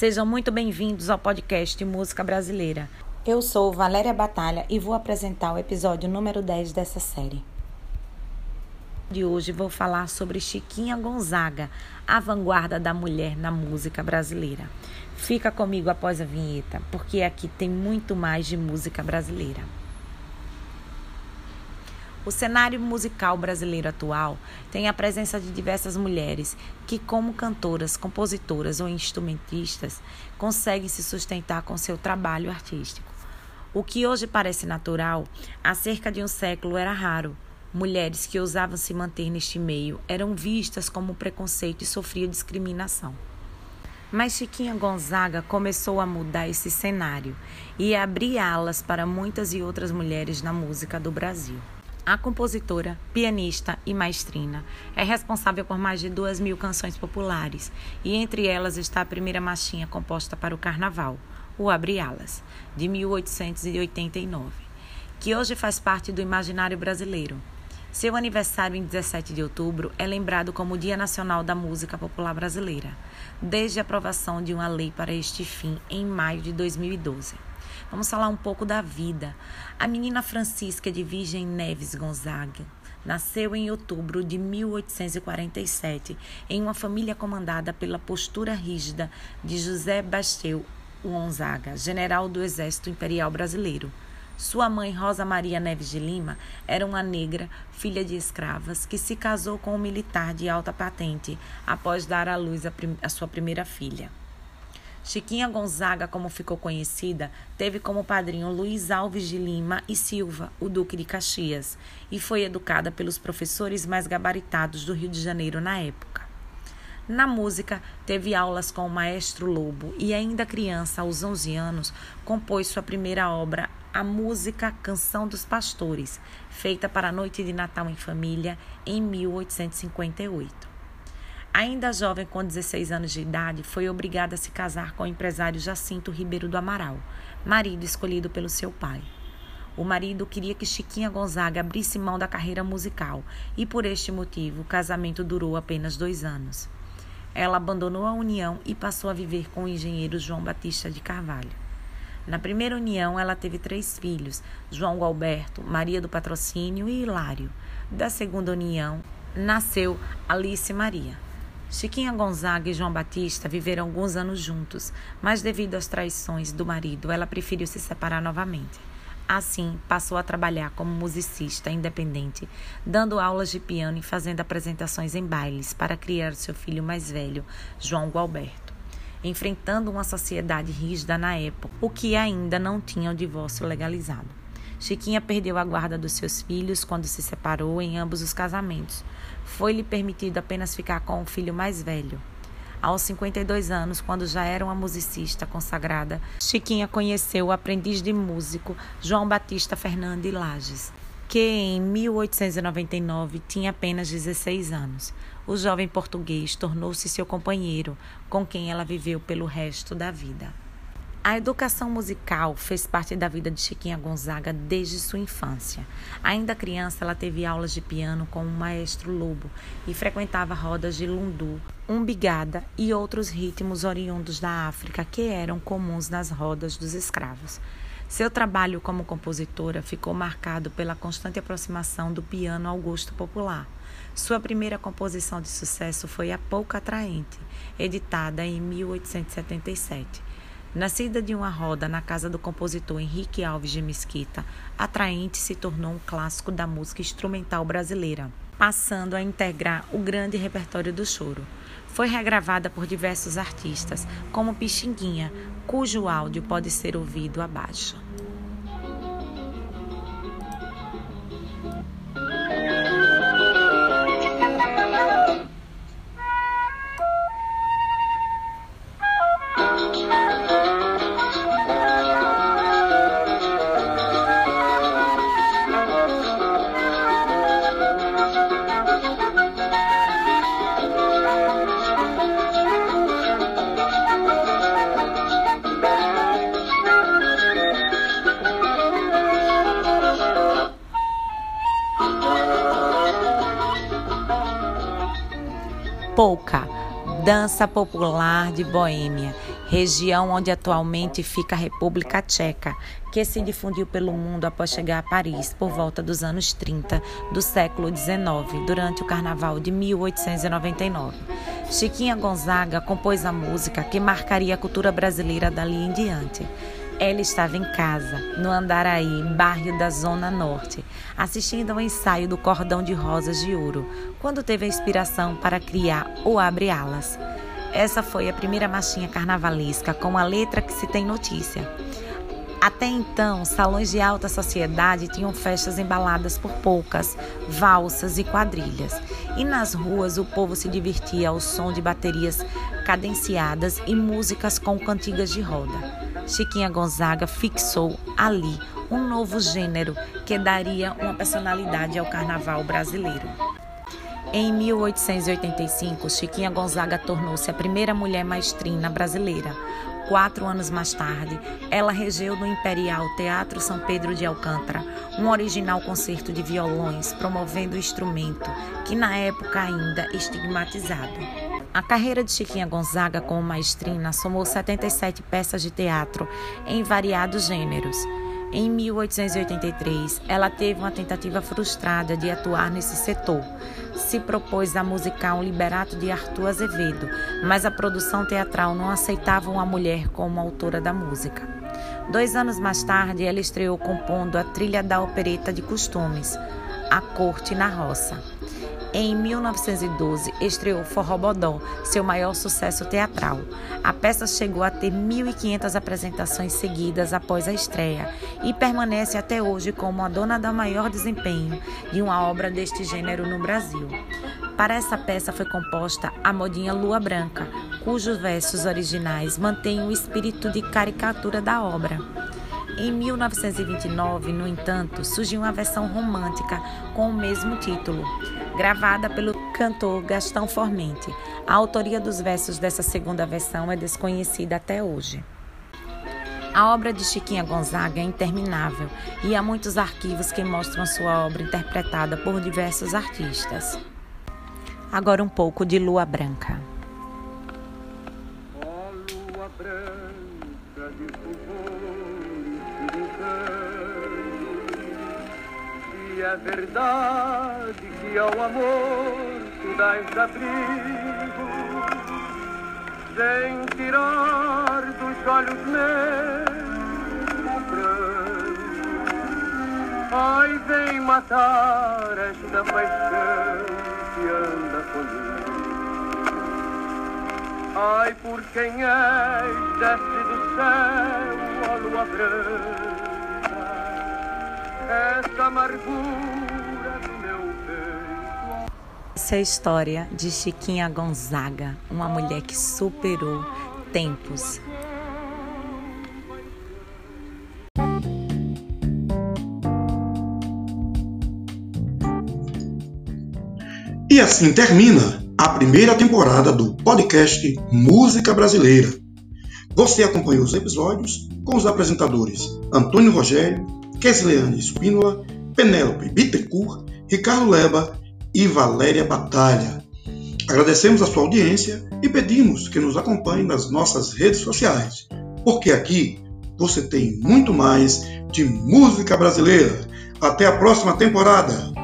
Sejam muito bem-vindos ao podcast Música Brasileira. Eu sou Valéria Batalha e vou apresentar o episódio número 10 dessa série. De hoje vou falar sobre Chiquinha Gonzaga, a vanguarda da mulher na música brasileira. Fica comigo após a vinheta, porque aqui tem muito mais de música brasileira. O cenário musical brasileiro atual tem a presença de diversas mulheres que, como cantoras, compositoras ou instrumentistas, conseguem se sustentar com seu trabalho artístico. O que hoje parece natural, há cerca de um século era raro. Mulheres que ousavam se manter neste meio eram vistas como preconceito e sofriam discriminação. Mas Chiquinha Gonzaga começou a mudar esse cenário e a abrir alas para muitas e outras mulheres na música do Brasil. A compositora, pianista e maestrina é responsável por mais de duas mil canções populares e entre elas está a primeira marchinha composta para o Carnaval, o Abre Alas, de 1889, que hoje faz parte do imaginário brasileiro. Seu aniversário em 17 de outubro é lembrado como o Dia Nacional da Música Popular Brasileira, desde a aprovação de uma lei para este fim em maio de 2012. Vamos falar um pouco da vida. A menina Francisca de Virgem Neves Gonzaga nasceu em outubro de 1847 em uma família comandada pela postura rígida de José Basteu Gonzaga, general do Exército Imperial Brasileiro. Sua mãe, Rosa Maria Neves de Lima, era uma negra, filha de escravas, que se casou com um militar de alta patente após dar à luz a, a sua primeira filha. Chiquinha Gonzaga, como ficou conhecida, teve como padrinho Luiz Alves de Lima e Silva, o Duque de Caxias, e foi educada pelos professores mais gabaritados do Rio de Janeiro na época. Na música, teve aulas com o maestro Lobo e, ainda criança, aos 11 anos, compôs sua primeira obra, a música Canção dos Pastores, feita para a Noite de Natal em Família, em 1858. Ainda jovem, com 16 anos de idade, foi obrigada a se casar com o empresário Jacinto Ribeiro do Amaral, marido escolhido pelo seu pai. O marido queria que Chiquinha Gonzaga abrisse mão da carreira musical e, por este motivo, o casamento durou apenas dois anos. Ela abandonou a união e passou a viver com o engenheiro João Batista de Carvalho. Na primeira união, ela teve três filhos: João Alberto, Maria do Patrocínio e Hilário. Da segunda união, nasceu Alice Maria. Chiquinha Gonzaga e João Batista viveram alguns anos juntos, mas devido às traições do marido, ela preferiu se separar novamente. Assim, passou a trabalhar como musicista independente, dando aulas de piano e fazendo apresentações em bailes para criar seu filho mais velho, João Gualberto, enfrentando uma sociedade rígida na época, o que ainda não tinha o divórcio legalizado. Chiquinha perdeu a guarda dos seus filhos quando se separou em ambos os casamentos. Foi-lhe permitido apenas ficar com o filho mais velho. Aos 52 anos, quando já era uma musicista consagrada, Chiquinha conheceu o aprendiz de músico João Batista Fernandes Lages, que em 1899 tinha apenas 16 anos. O jovem português tornou-se seu companheiro, com quem ela viveu pelo resto da vida. A educação musical fez parte da vida de Chiquinha Gonzaga desde sua infância. Ainda criança, ela teve aulas de piano com o maestro Lobo e frequentava rodas de lundu, umbigada e outros ritmos oriundos da África que eram comuns nas rodas dos escravos. Seu trabalho como compositora ficou marcado pela constante aproximação do piano ao gosto popular. Sua primeira composição de sucesso foi A Pouca Atraente, editada em 1877 Nascida de uma roda na casa do compositor Henrique Alves de Mesquita, Atraente se tornou um clássico da música instrumental brasileira, passando a integrar o grande repertório do choro. Foi regravada por diversos artistas, como Pixinguinha, cujo áudio pode ser ouvido abaixo. Polka, dança popular de Boêmia, região onde atualmente fica a República Tcheca, que se difundiu pelo mundo após chegar a Paris por volta dos anos 30 do século XIX, durante o Carnaval de 1899. Chiquinha Gonzaga compôs a música que marcaria a cultura brasileira dali em diante. Ela estava em casa, no Andaraí, bairro da Zona Norte, assistindo ao ensaio do Cordão de Rosas de Ouro, quando teve a inspiração para criar o Abre Alas. Essa foi a primeira marchinha carnavalesca com a letra que se tem notícia. Até então, salões de alta sociedade tinham festas embaladas por polcas, valsas e quadrilhas. E nas ruas o povo se divertia ao som de baterias cadenciadas e músicas com cantigas de roda. Chiquinha Gonzaga fixou ali um novo gênero que daria uma personalidade ao carnaval brasileiro. Em 1885, Chiquinha Gonzaga tornou-se a primeira mulher maestrina brasileira. Quatro anos mais tarde, ela regeu no Imperial Teatro São Pedro de Alcântara um original concerto de violões promovendo o instrumento, que na época ainda estigmatizado. A carreira de Chiquinha Gonzaga como maestrina somou 77 peças de teatro em variados gêneros. Em 1883, ela teve uma tentativa frustrada de atuar nesse setor. Se propôs a musicar um liberato de Arthur Azevedo, mas a produção teatral não aceitava uma mulher como autora da música. Dois anos mais tarde, ela estreou compondo a trilha da opereta de costumes, A Corte na Roça. Em 1912, estreou Forró Bodó, seu maior sucesso teatral. A peça chegou a ter 1.500 apresentações seguidas após a estreia e permanece até hoje como a dona da maior desempenho de uma obra deste gênero no Brasil. Para essa peça foi composta a modinha Lua Branca, cujos versos originais mantêm o espírito de caricatura da obra. Em 1929, no entanto, surgiu uma versão romântica com o mesmo título gravada pelo cantor Gastão Formente. A autoria dos versos dessa segunda versão é desconhecida até hoje. A obra de Chiquinha Gonzaga é interminável e há muitos arquivos que mostram sua obra interpretada por diversos artistas. Agora um pouco de Lua Branca. De é verdade e ao amor tu dás abrigo, sem tirar dos olhos meus o pranto. Ai, vem matar esta paixão que anda comigo. Ai, por quem és, desce do céu a lua branca, esta amargura essa é a história de Chiquinha Gonzaga, uma mulher que superou tempos. E assim termina a primeira temporada do podcast Música Brasileira. Você acompanhou os episódios com os apresentadores Antônio Rogério, Kesleane Espínola, Penélope Bittencourt, Ricardo Leba e Valéria Batalha. Agradecemos a sua audiência e pedimos que nos acompanhe nas nossas redes sociais, porque aqui você tem muito mais de música brasileira. Até a próxima temporada!